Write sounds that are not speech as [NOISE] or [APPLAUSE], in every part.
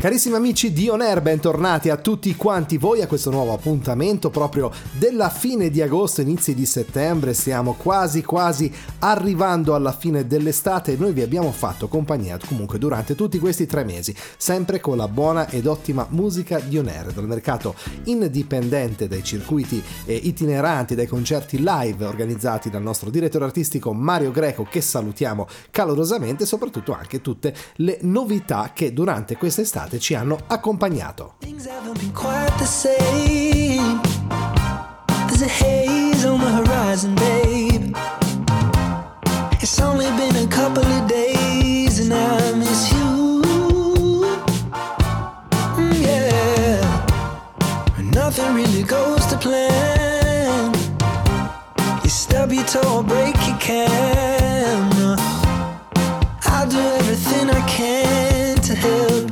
Carissimi amici di On Air, bentornati a tutti quanti voi a questo nuovo appuntamento proprio della fine di agosto, inizi di settembre. Stiamo quasi quasi arrivando alla fine dell'estate e noi vi abbiamo fatto compagnia comunque durante tutti questi tre mesi, sempre con la buona ed ottima musica di On Air, dal mercato indipendente, dai circuiti itineranti, dai concerti live organizzati dal nostro direttore artistico Mario Greco, che salutiamo calorosamente, e soprattutto anche tutte le novità che durante quest'estate puntate ci hanno accompagnato. Mm. Nothing really goes to plan. You stub your toe or break your can. I'll do everything I can to help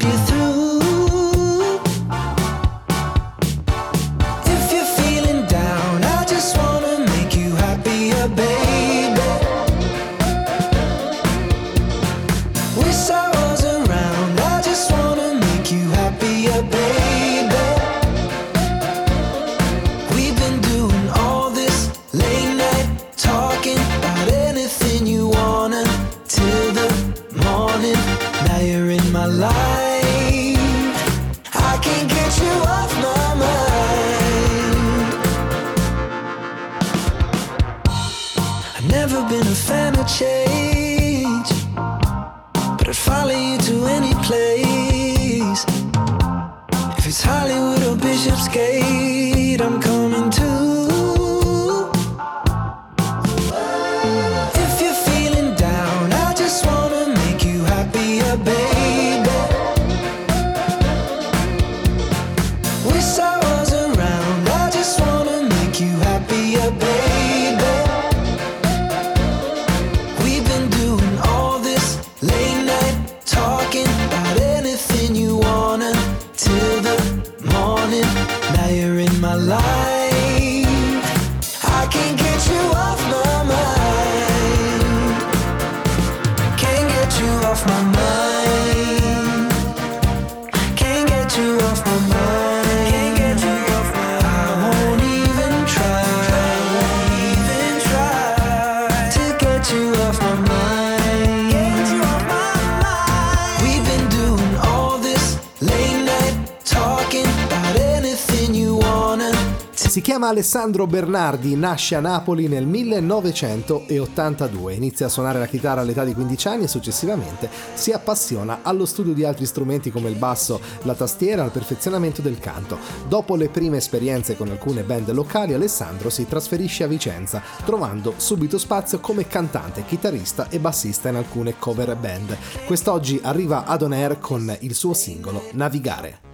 Alessandro Bernardi, nasce a Napoli nel 1982, inizia a suonare la chitarra all'età di 15 anni e successivamente si appassiona allo studio di altri strumenti come il basso, la tastiera, al perfezionamento del canto. Dopo le prime esperienze con alcune band locali, Alessandro si trasferisce a Vicenza, trovando subito spazio come cantante, chitarrista e bassista in alcune cover band. Quest'oggi arriva ad On Air con il suo singolo Navigare.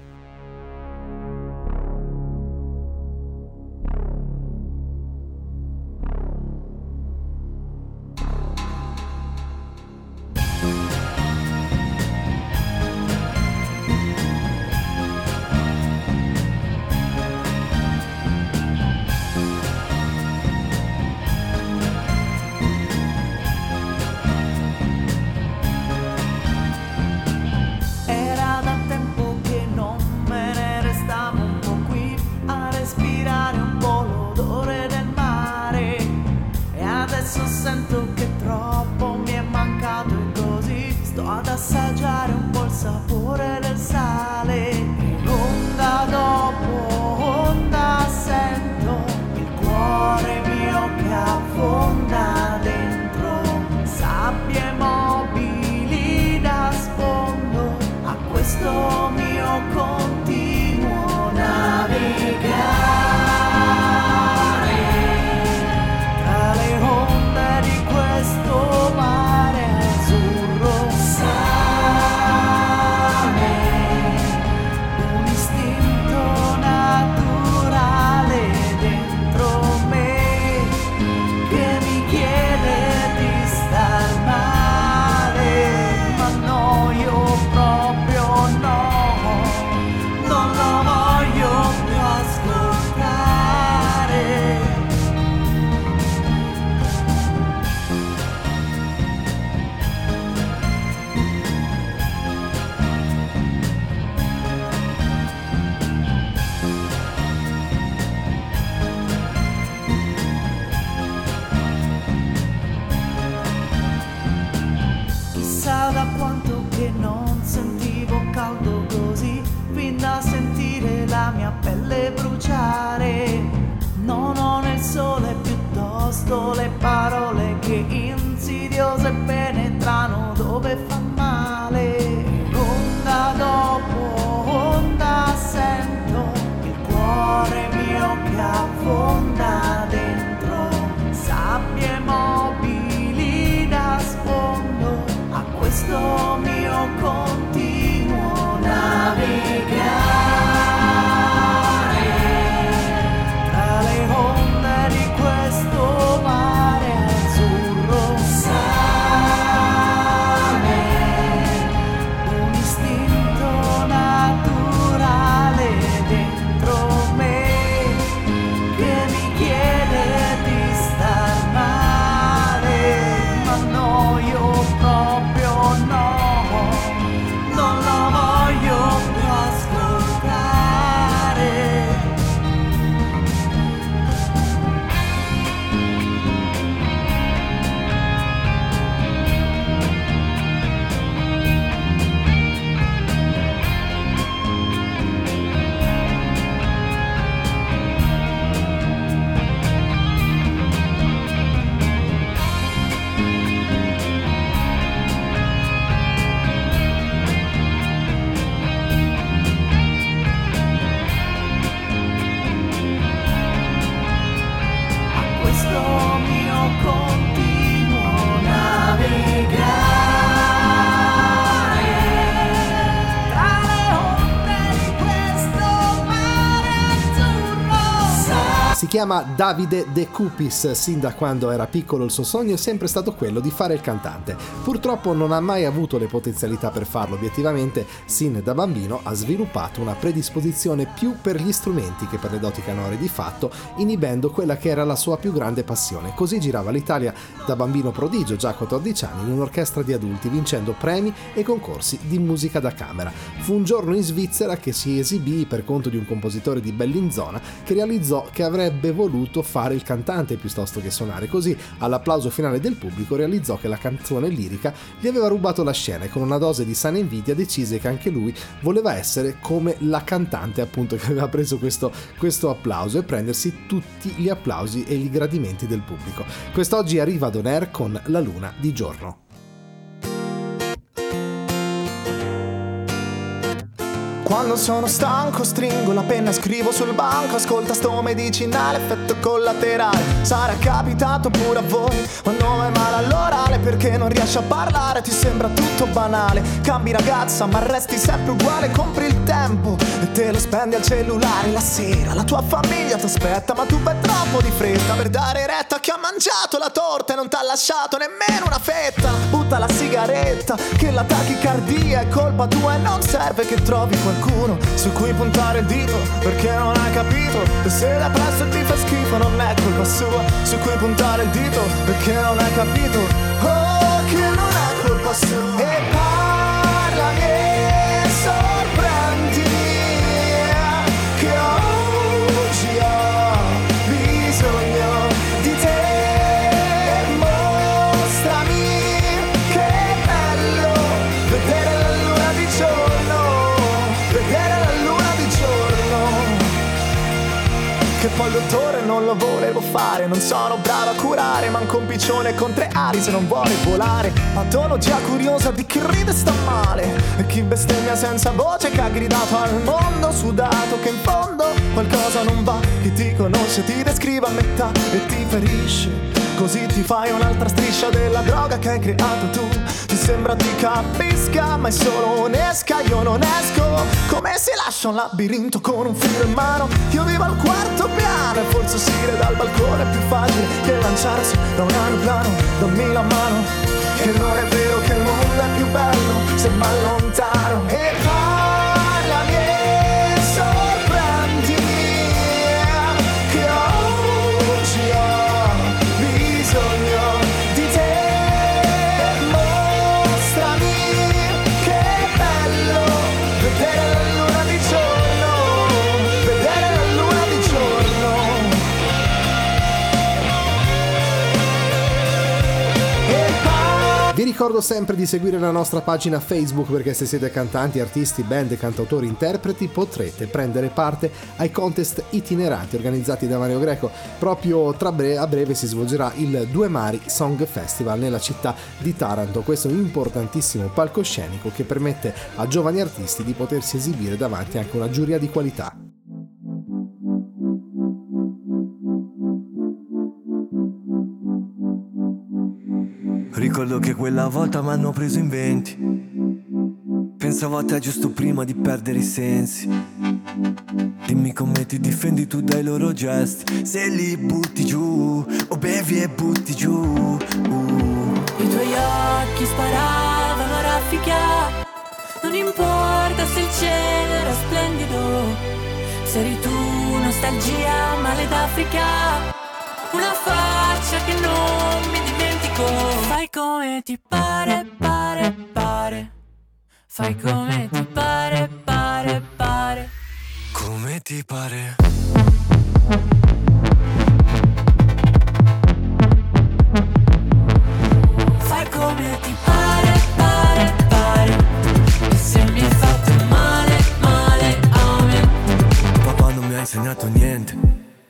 Chiama Davide De Cupis, sin da quando era piccolo il suo sogno è sempre stato quello di fare il cantante. Purtroppo non ha mai avuto le potenzialità per farlo, obiettivamente sin da bambino ha sviluppato una predisposizione più per gli strumenti che per le doti canore di fatto, inibendo quella che era la sua più grande passione. Così girava l'Italia da bambino prodigio, già a 14 anni, in un'orchestra di adulti, vincendo premi e concorsi di musica da camera. Fu un giorno in Svizzera che si esibì per conto di un compositore di Bellinzona che realizzò che avrebbe voluto fare il cantante piuttosto che suonare. Così, all'applauso finale del pubblico, realizzò che la canzone lirica gli aveva rubato la scena e con una dose di sana invidia decise che anche lui voleva essere come la cantante appunto [LAUGHS] che aveva preso questo, questo applauso e prendersi tutti gli applausi e i gradimenti del pubblico. Quest'oggi arriva Air con La Luna di giorno. Quando sono stanco stringo la penna scrivo sul banco Ascolta sto medicinale, effetto collaterale. Sarà capitato pure a voi Quando è male all'orale perché non riesci a parlare Ti sembra tutto banale. Cambi ragazza ma resti sempre uguale Compri il tempo e te lo spendi al cellulare. La sera la tua famiglia ti aspetta Ma tu vai troppo di fretta per dare retta a chi ha mangiato la torta E non ti ha lasciato nemmeno una fetta. Butta la sigaretta che la tachicardia è colpa tua E non serve che trovi qualcuno qualcuno su cui puntare il dito perché non hai capito e se da presto ti fa schifo non è colpa sua su cui puntare il dito perché non hai capito. Oh che non è colpa sua poi il dottore non lo volevo fare. Non sono bravo a curare Manco un piccione con tre ali se non vuole volare. Ma sono già curiosa di chi ride sta male. E chi bestemmia senza voce che ha gridato al mondo Sudato che in fondo qualcosa non va. Chi ti conosce ti descrive a metà e ti ferisce Così ti fai un'altra striscia della droga che hai creato tu. Ti sembra ti capisca ma è solo un'esca. Io non esco. Come si lascia un labirinto con un filo in mano? Io vivo al quarto piano e forse uscire dal balcone è più facile Che lanciarsi da un aeroplano, dammi la mano. Che non è vero che il mondo è più bello se mi allontano E ricordo sempre di seguire la nostra pagina Facebook perché se siete cantanti, artisti, band, cantautori, interpreti potrete prendere parte ai contest itineranti organizzati da Mario Greco. Proprio bre- a breve si svolgerà il Due Mari Song Festival nella città di Taranto. Questo importantissimo palcoscenico che permette a giovani artisti di potersi esibire davanti anche una giuria di qualità. Ricordo che quella volta mi hanno preso in venti. Pensavo a te giusto prima di perdere i sensi. Dimmi come ti difendi tu dai loro gesti. Se li butti giù, o bevi e butti giù. Uh. I tuoi occhi sparavano a raffica Non importa se il cielo era splendido Se eri tu nostalgia, male d'Africa Una faccia che non mi dimentico Fai come ti pare, pare, pare. Fai come ti pare, pare, pare. Come ti pare? Fai come ti pare, pare, pare. E se mi hai fatto male, male, amen. Papà non mi ha insegnato niente,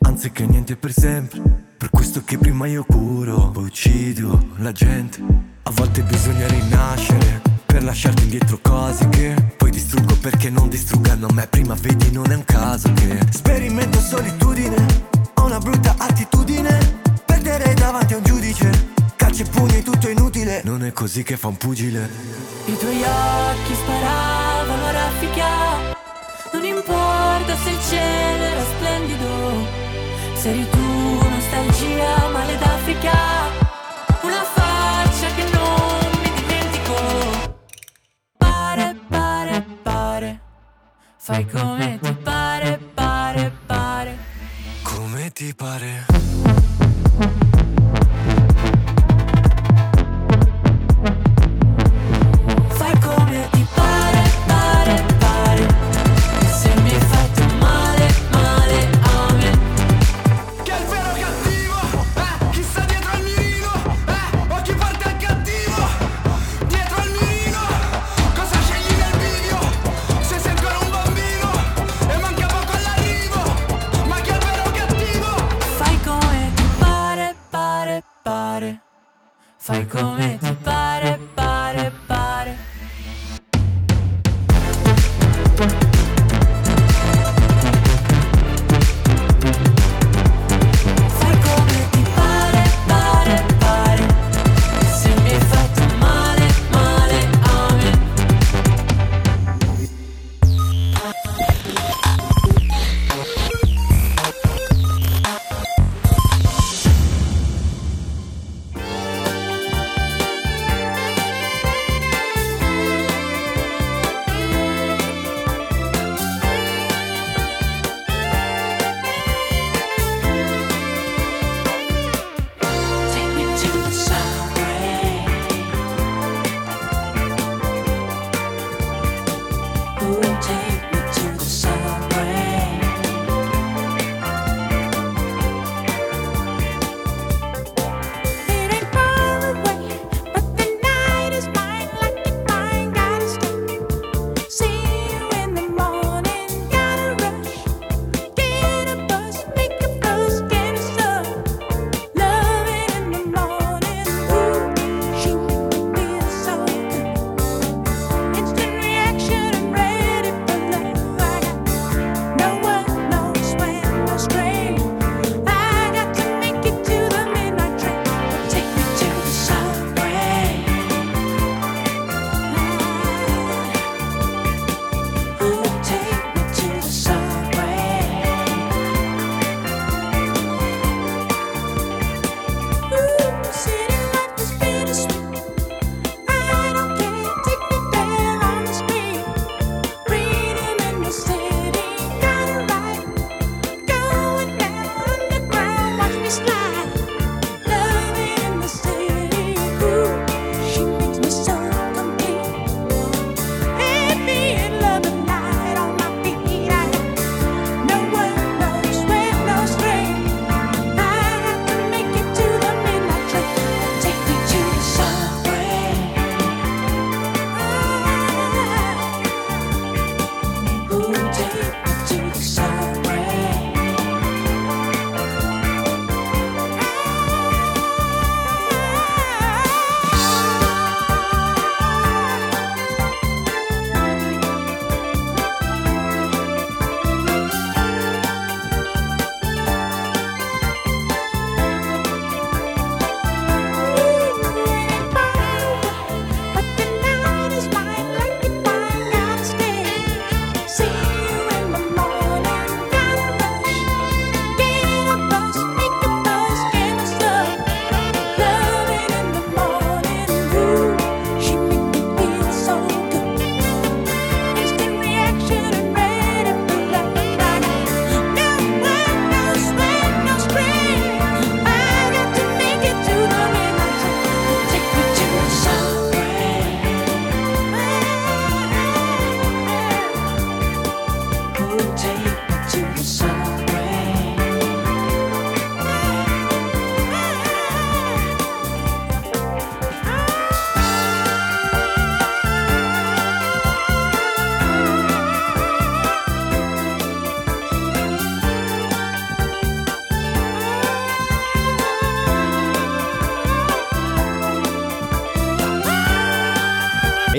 anzi che niente per sempre. Per questo che prima io curo, uccido la gente. A volte bisogna rinascere per lasciarti indietro cose che poi distruggo perché non distruggano me. Prima vedi, non è un caso che sperimento solitudine. Ho una brutta attitudine. Perdere davanti a un giudice. Calci e pugni, tutto inutile. Non è così che fa un pugile. I tuoi occhi sparavano a raffica. Non importa se il cielo era splendido. Se eri tu nostalgia, male d'Africa, una faccia che non mi dimentico. Pare, pare, pare, fai come ti pare, pare, pare. Come ti pare? 再共鸣。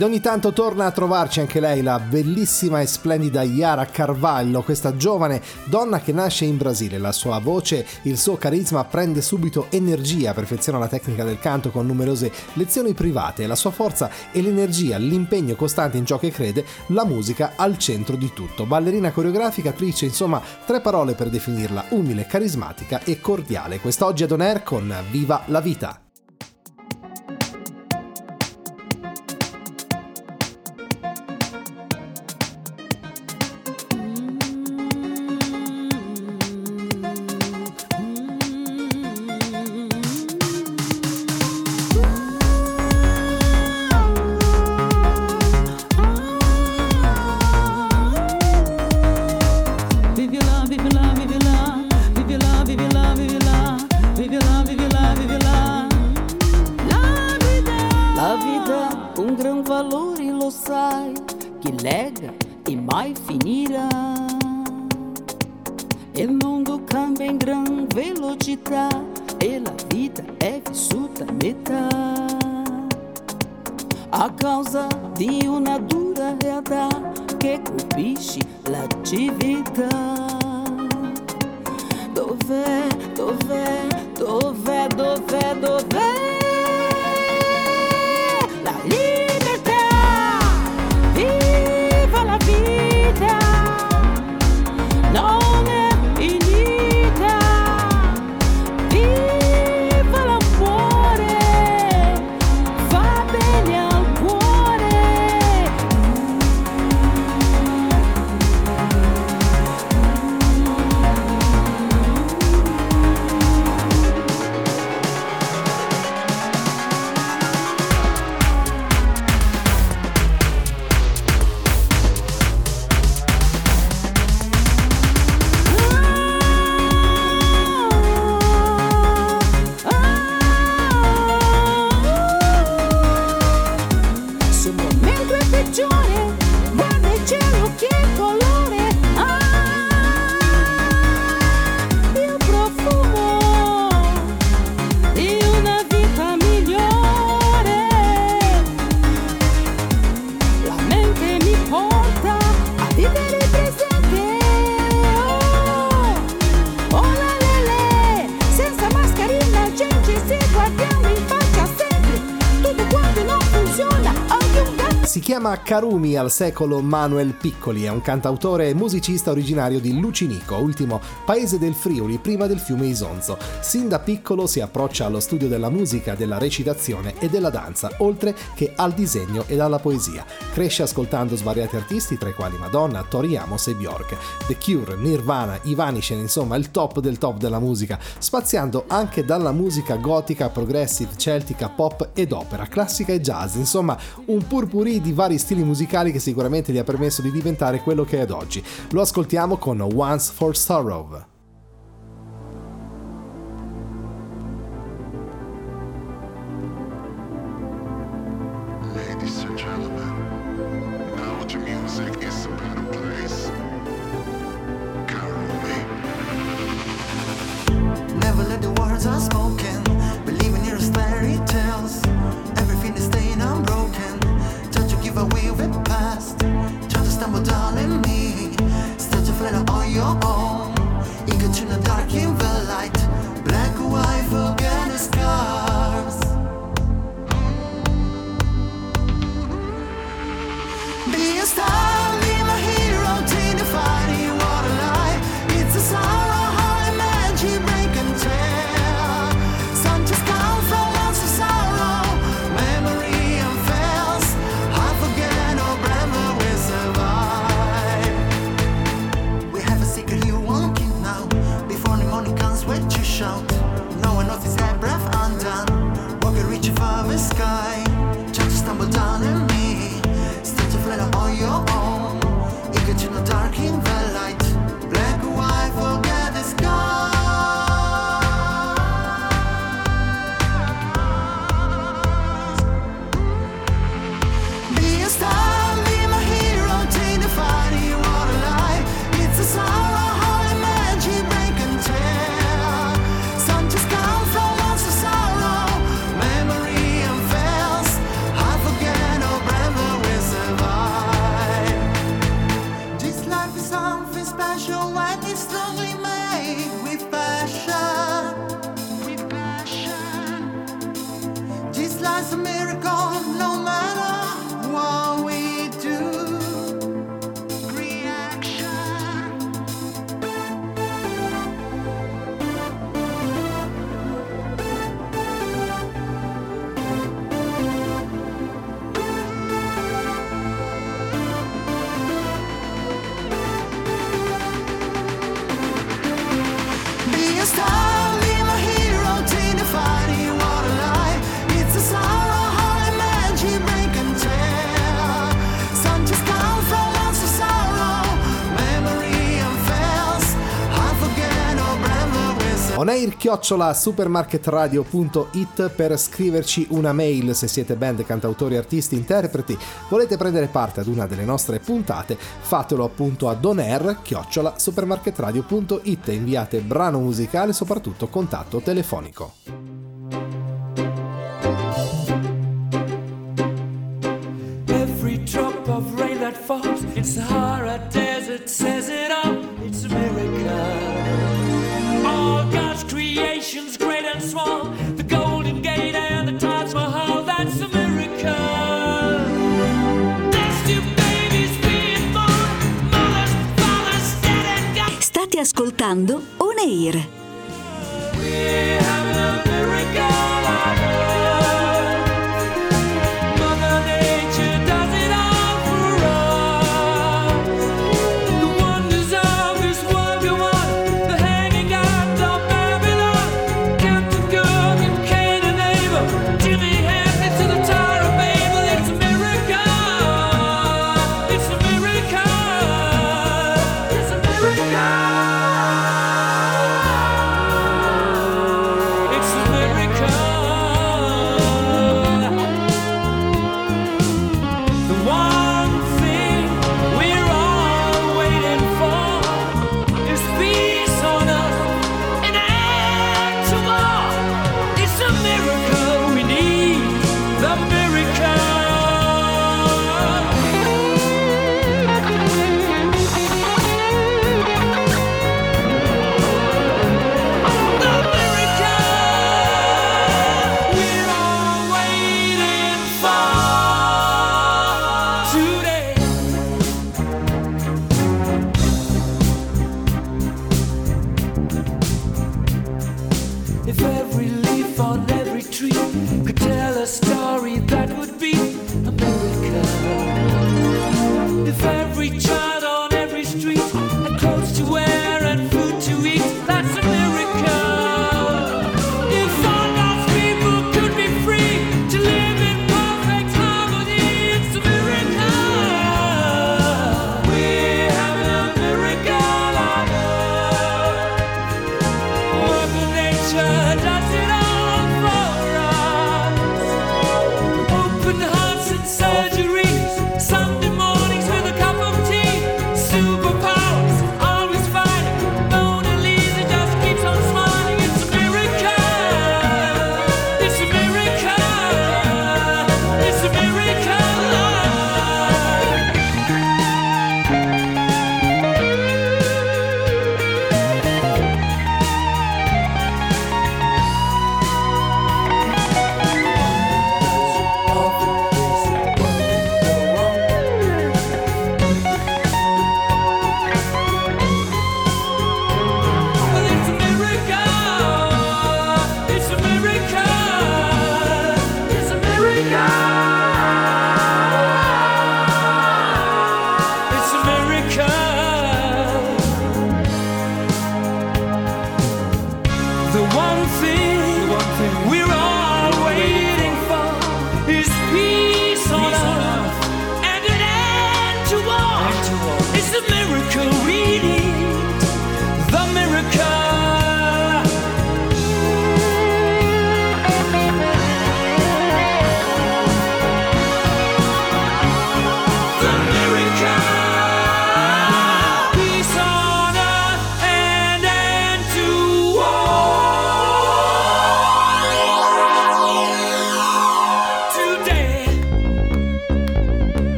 Ed ogni tanto torna a trovarci anche lei, la bellissima e splendida Yara Carvalho, questa giovane donna che nasce in Brasile. La sua voce, il suo carisma prende subito energia, perfeziona la tecnica del canto con numerose lezioni private. La sua forza e l'energia, l'impegno costante in ciò che crede, la musica al centro di tutto. Ballerina coreografica, attrice, insomma, tre parole per definirla, umile, carismatica e cordiale. Quest'oggi ad On con Viva la vita. Chiama Karumi al secolo Manuel Piccoli, è un cantautore e musicista originario di Lucinico, ultimo paese del Friuli prima del fiume Isonzo. Sin da piccolo si approccia allo studio della musica, della recitazione e della danza, oltre che al disegno ed alla poesia. Cresce ascoltando svariati artisti, tra i quali Madonna, Tori Amos e Bjork, The Cure, Nirvana, Ivanishen, insomma il top del top della musica, spaziando anche dalla musica gotica, progressive, celtica, pop ed opera, classica e jazz, insomma un purpurì di vari vari stili musicali che sicuramente gli ha permesso di diventare quello che è ad oggi. Lo ascoltiamo con Once for Sorrow. Ladies and gentlemen, now the music is chiocciola supermarketradio.it per scriverci una mail se siete band, cantautori, artisti, interpreti, volete prendere parte ad una delle nostre puntate, fatelo appunto a donair chiocciola supermarketradio.it e inviate brano musicale soprattutto contatto telefonico. Every drop of rain that falls in Sahara ascoltando On Air.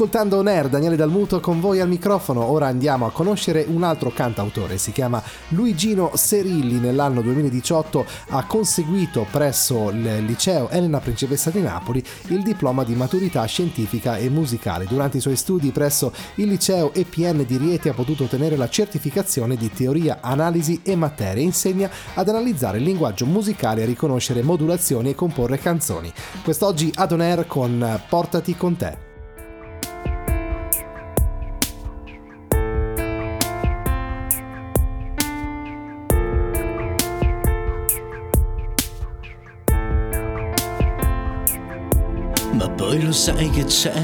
Ascoltando On Air, Daniele Dalmuto con voi al microfono. Ora andiamo a conoscere un altro cantautore, si chiama Luigino Serilli. Nell'anno 2018 ha conseguito presso il liceo Elena Principessa di Napoli il diploma di maturità scientifica e musicale. Durante i suoi studi presso il liceo EPN di Rieti ha potuto ottenere la certificazione di teoria, analisi e materia. Insegna ad analizzare il linguaggio musicale, a riconoscere modulazioni e comporre canzoni. Quest'oggi ad On Air con Portati con te. Poi lo sai che c'è,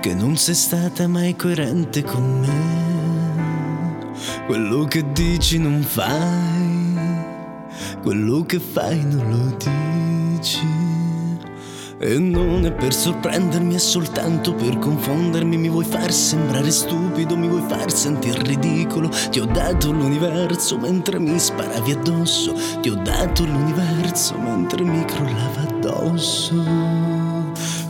che non sei stata mai coerente con me. Quello che dici non fai, quello che fai non lo dici. E non è per sorprendermi, è soltanto per confondermi. Mi vuoi far sembrare stupido, mi vuoi far sentire ridicolo. Ti ho dato l'universo mentre mi sparavi addosso. Ti ho dato l'universo mentre mi crollava addosso.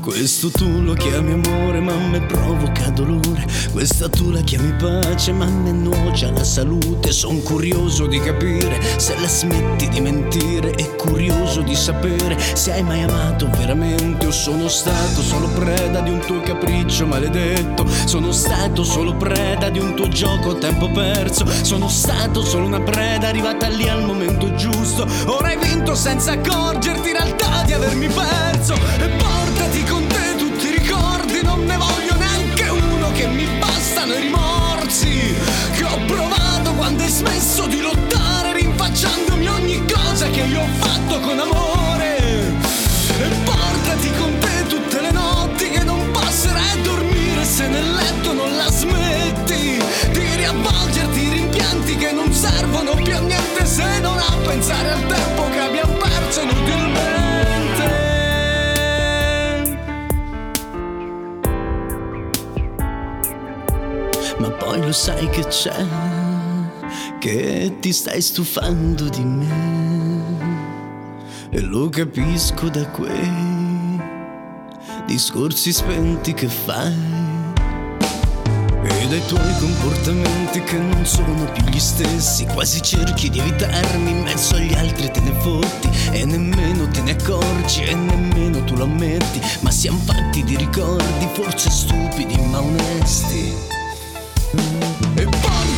Questo tu lo chiami amore ma a me provoca dolore. Questa tu la chiami pace ma me nuoce alla salute. Sono curioso di capire se la smetti di mentire E curioso di sapere se hai mai amato veramente O sono stato solo preda di un tuo capriccio maledetto. Sono stato solo preda di un tuo gioco a tempo perso. Sono stato solo una preda arrivata lì al momento giusto. Ora hai vinto senza accorgerti in realtà di avermi perso. E portati con ricordi non ne voglio neanche uno che mi bastano i rimorsi che ho provato quando hai smesso di lottare rinfacciandomi ogni cosa che io ho fatto con amore. E portati con te tutte le notti che non passerai a dormire se nel letto non la smetti di riavvolgerti rimpianti che non servono più a niente se non a pensare al tempo che abbiamo perso inutile sai che c'è, che ti stai stufando di me. E lo capisco da quei discorsi spenti che fai. E dai tuoi comportamenti che non sono più gli stessi Quasi cerchi di evitarmi in mezzo agli altri te ne fotti E nemmeno te ne accorgi e nemmeno tu lo ammetti. Ma siamo fatti di ricordi forse stupidi ma onesti E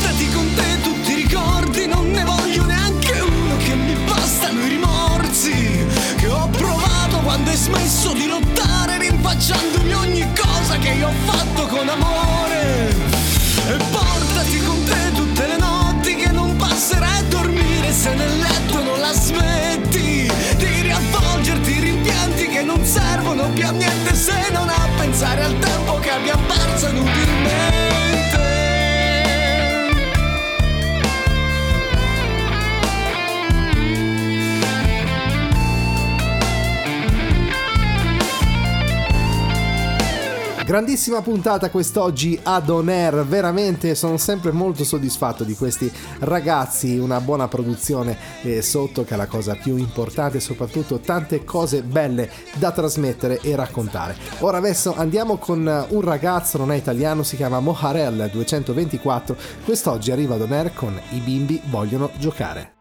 Grandissima puntata quest'oggi ad On Air, veramente sono sempre molto soddisfatto di questi ragazzi, una buona produzione eh, sotto che è la cosa più importante soprattutto tante cose belle da trasmettere e raccontare. Ora adesso andiamo con un ragazzo, non è italiano, si chiama Moharel 224, quest'oggi arriva ad On Air con I bimbi vogliono giocare.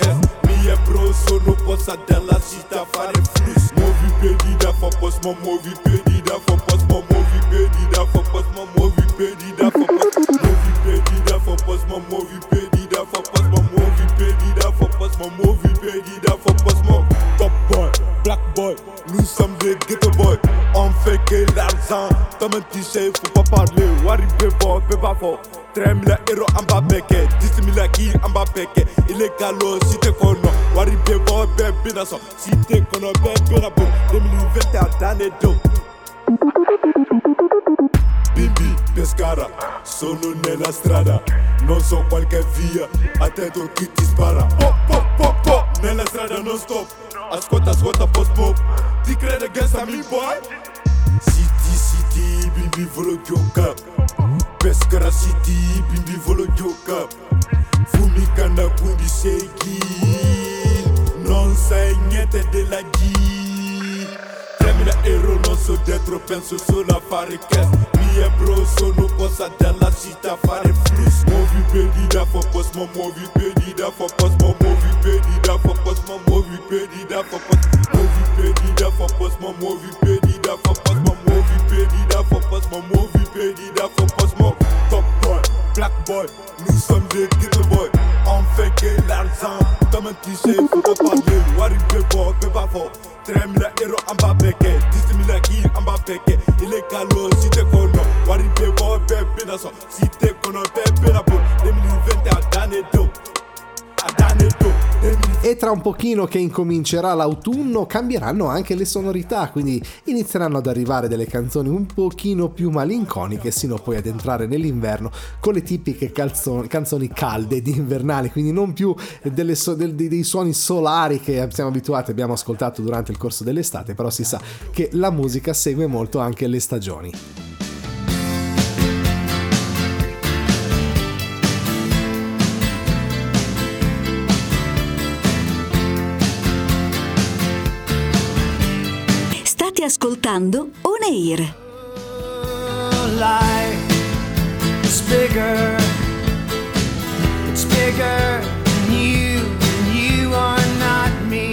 quer Minha bro, sou no poça dela, se tá fare flus Move pedida, fa pos ma move pedida Fa pos ma move pedida, fa pos ma move pedida Fa pos move pedida, fa pos ma move pedida Fa pos ma move pedida, fa pos ma move pedida Fa pos ma top boy, black boy Nous sommes des ghetto boys. On fait que l'argent. Comme un t-shirt, faut pas parler. Arrivé fort, peu fort. tremila ero an b'a bɛɛ kɛ disimila k'i an b'a bɛɛ kɛ ilegalo si tɛ kɔnɔ wari bɛ bɔ bɛɛ bɛna sɔn si tɛ kɔnɔ bɛɛ bɛna bon. 2020 a dan ne denw bimbi pescara sono nella strada. Non so qualche via attento chi ti spara po po po po nella strada non stop. Ascolta ascolta post pop. Ti crede che sta mi boy city city bimbi volo gioca peskara siti bindivolo joka fumikanda kundi seki nonsa e ɲɛtɛ de laji termina ero nonso d'être penso so la farikes yeah bro, so no cause I tell la shit I fare flus Movi pedi da for cause, my movi pedi da for cause, my movi pedi da for cause, my movi pedi da for cause Movi pedi da for cause, my movi pedi da for cause, my movi pedi da for cause, my movi pedi da for cause, my Top boy, black boy, nous sommes des ghetto boys. On fait que l'argent, comme un cliché, faut pas parler. Wari bebo, beba fort 13 000 euros en bas péqué, 10 000 kills en bas péqué, il est calot si t'es connu. Kono wari be bo be bina so si te kono be bina bo 2020 a dane do. A e tra un pochino che incomincerà l'autunno cambieranno anche le sonorità, quindi inizieranno ad arrivare delle canzoni un pochino più malinconiche sino poi ad entrare nell'inverno con le tipiche calzoni, canzoni calde ed invernali, quindi non più so, del, dei suoni solari che siamo abituati, abbiamo ascoltato durante il corso dell'estate, però si sa che la musica segue molto anche le stagioni. Ascoltando On Air. It's bigger, it's bigger than you, and you not me.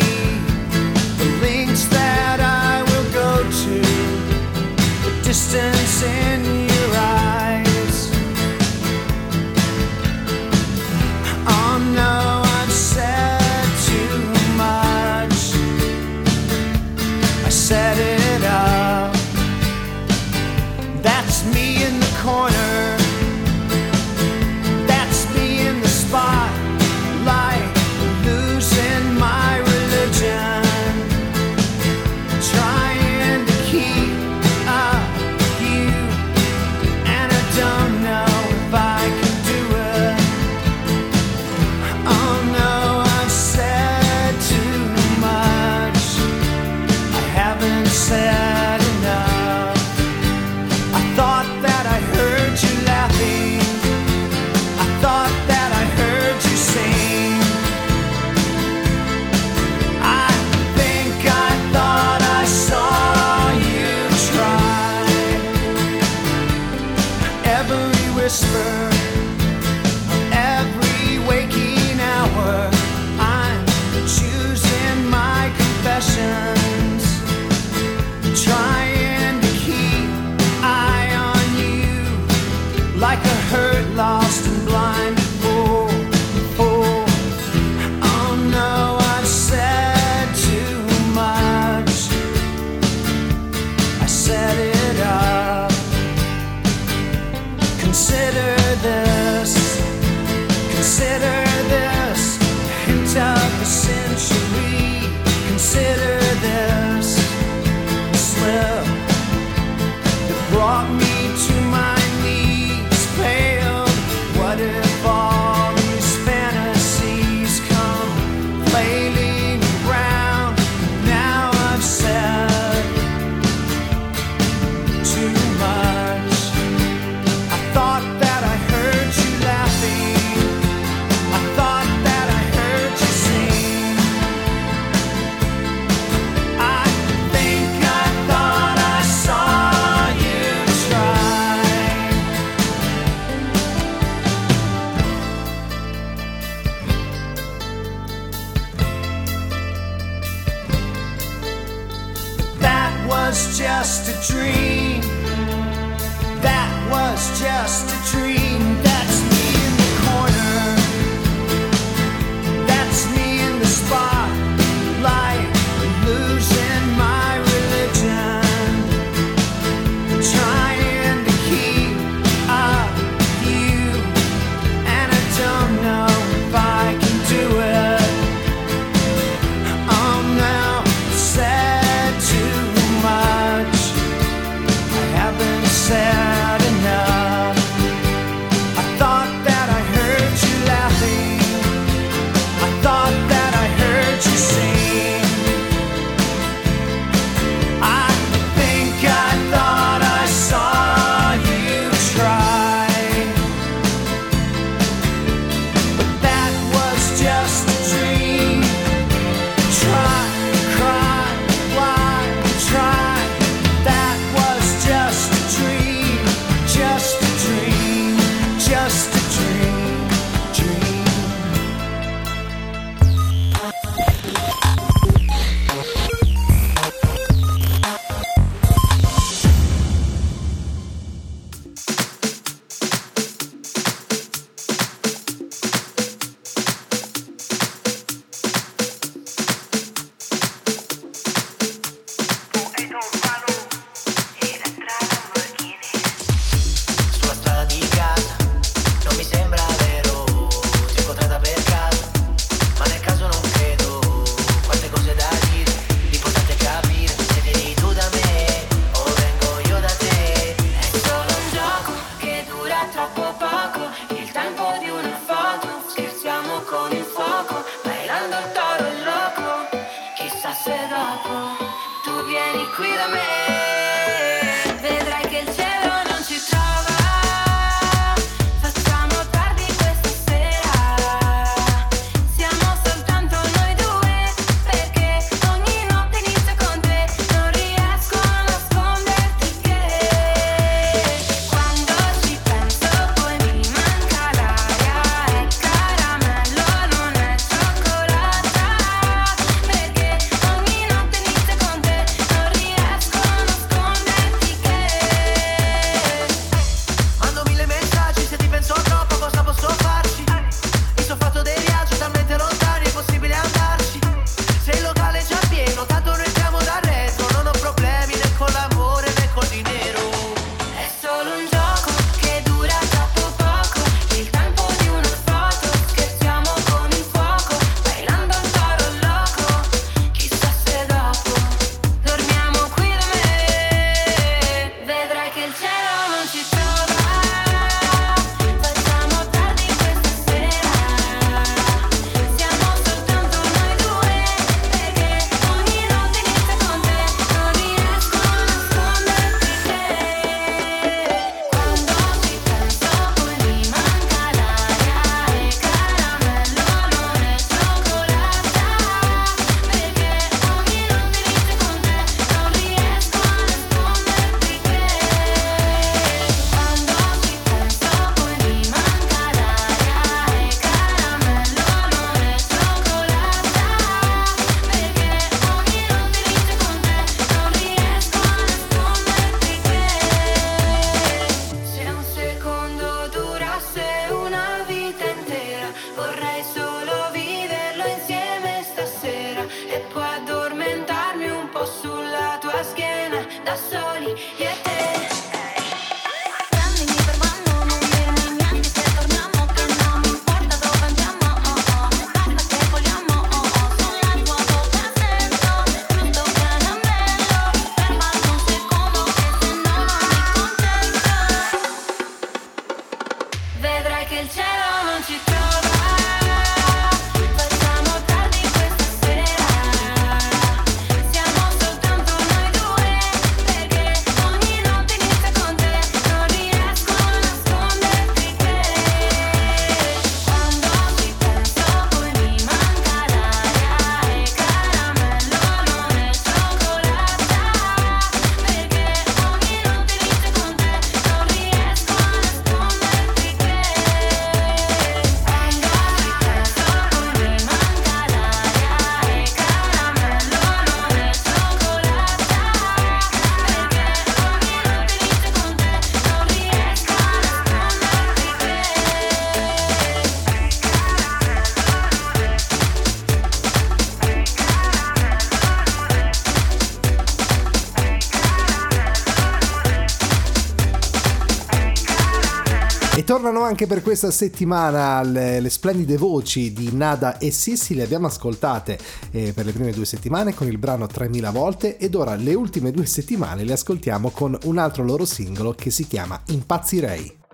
Anche per questa settimana le, le splendide voci di Nada e Sissi, le abbiamo ascoltate eh, per le prime due settimane con il brano 3000 volte ed ora le ultime due settimane le ascoltiamo con un altro loro singolo che si chiama Impazzirei.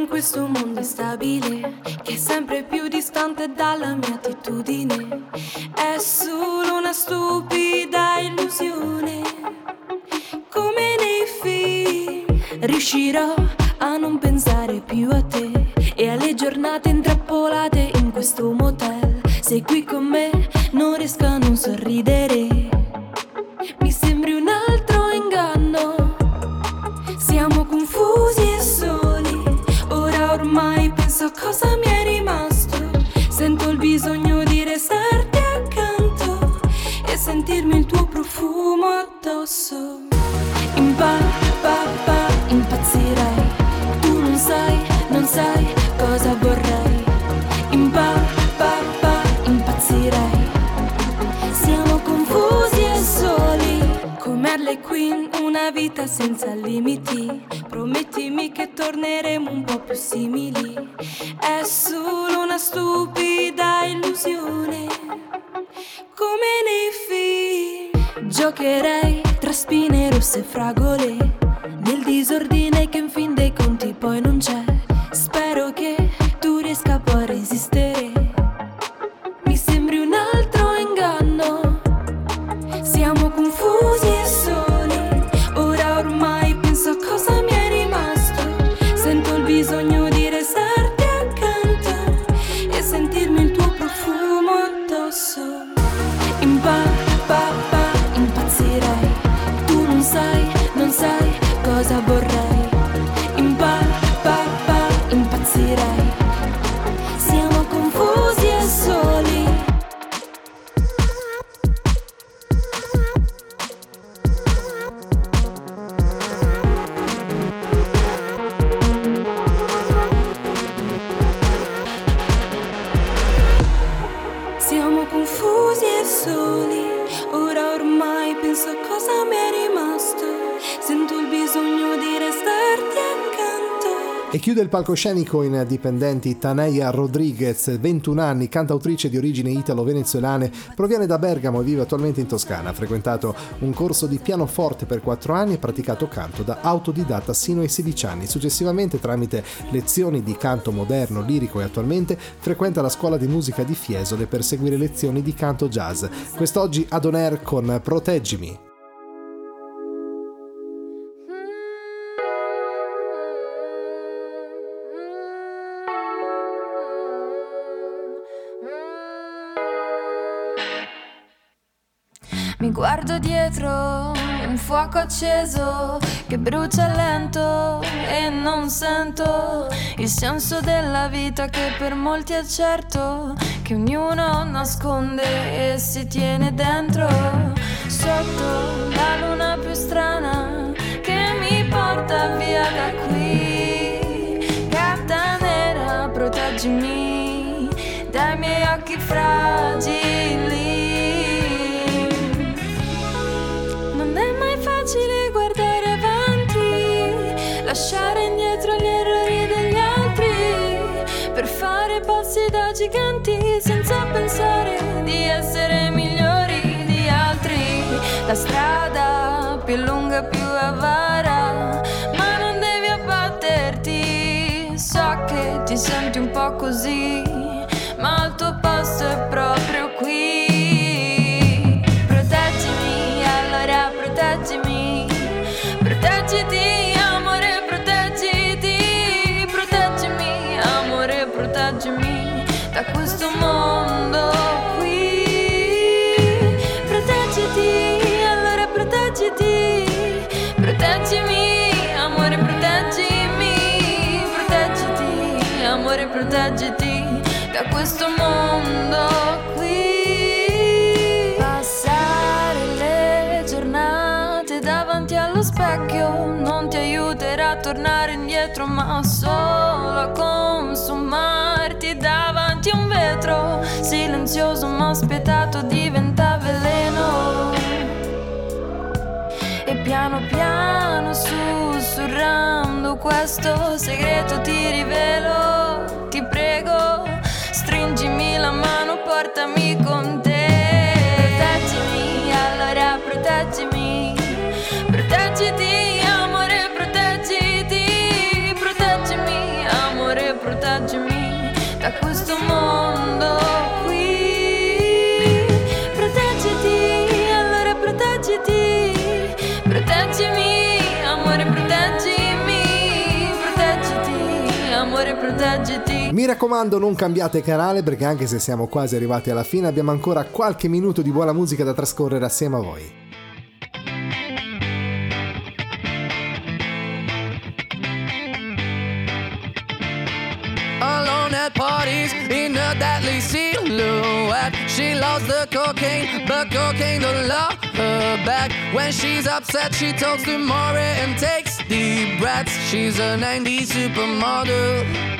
In questo mondo instabile che è sempre più distante dalla mia attitudine. È solo una stupida illusione, come nei film. Riuscirò a non pensare più a te e alle giornate intrappolate in questo motel. Sei qui con me, non riesco a non sorridere. A cosa mi è rimasto. Sento il bisogno di restarti accanto e sentirmi il tuo profumo addosso. Impa, pa, pa, impazzirei. Tu non sai, non sai cosa vorrei. Impa, pa, pa, impazzirei. Siamo confusi e soli. Come Harley Quinn, una vita senza limiti. Promettimi che torneremo un po' più simili. È solo una stupida illusione. Come nei film. Giocherei tra spine rosse e fragole. Nel disordine che in fin dei conti poi non c'è. Palcoscenico in dipendenti Taneia Rodriguez, 21 anni, cantautrice di origini italo-venezuelane, proviene da Bergamo e vive attualmente in Toscana. Ha frequentato un corso di pianoforte per 4 anni e praticato canto da autodidatta sino ai 16 anni. Successivamente, tramite lezioni di canto moderno, lirico e attualmente, frequenta la scuola di musica di Fiesole per seguire lezioni di canto jazz. Quest'oggi ad On Air con Proteggimi. Mi guardo dietro, un fuoco acceso che brucia lento e non sento il senso della vita che per molti è certo, che ognuno nasconde e si tiene dentro. Sotto la luna più strana che mi porta via da qui. Giganti senza pensare di essere migliori di altri. La strada più lunga, più avara, ma non devi abbatterti. So che ti senti un po' così, questo mondo qui. Passare le giornate davanti allo specchio non ti aiuterà a tornare indietro, ma solo a consumarti davanti a un vetro silenzioso ma spietato diventa veleno. E piano piano sussurrando questo segreto ti rivelo. Mano, Mi raccomando non cambiate canale perché anche se siamo quasi arrivati alla fine abbiamo ancora qualche minuto di buona musica da trascorrere assieme a voi. parties in a deadly silhouette. She loves the cocaine, but cocaine don't love her back. When she's upset, she talks to Maury and takes deep breaths. She's a 90s supermodel.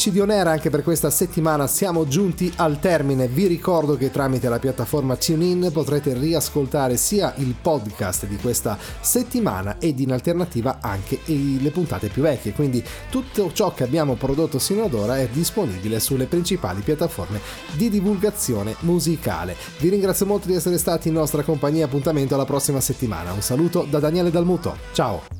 Amici di Onera, anche per questa settimana siamo giunti al termine. Vi ricordo che tramite la piattaforma TuneIn potrete riascoltare sia il podcast di questa settimana ed in alternativa anche le puntate più vecchie. Quindi tutto ciò che abbiamo prodotto sino ad ora è disponibile sulle principali piattaforme di divulgazione musicale. Vi ringrazio molto di essere stati in nostra compagnia. Appuntamento alla prossima settimana. Un saluto da Daniele Dalmuto. Ciao!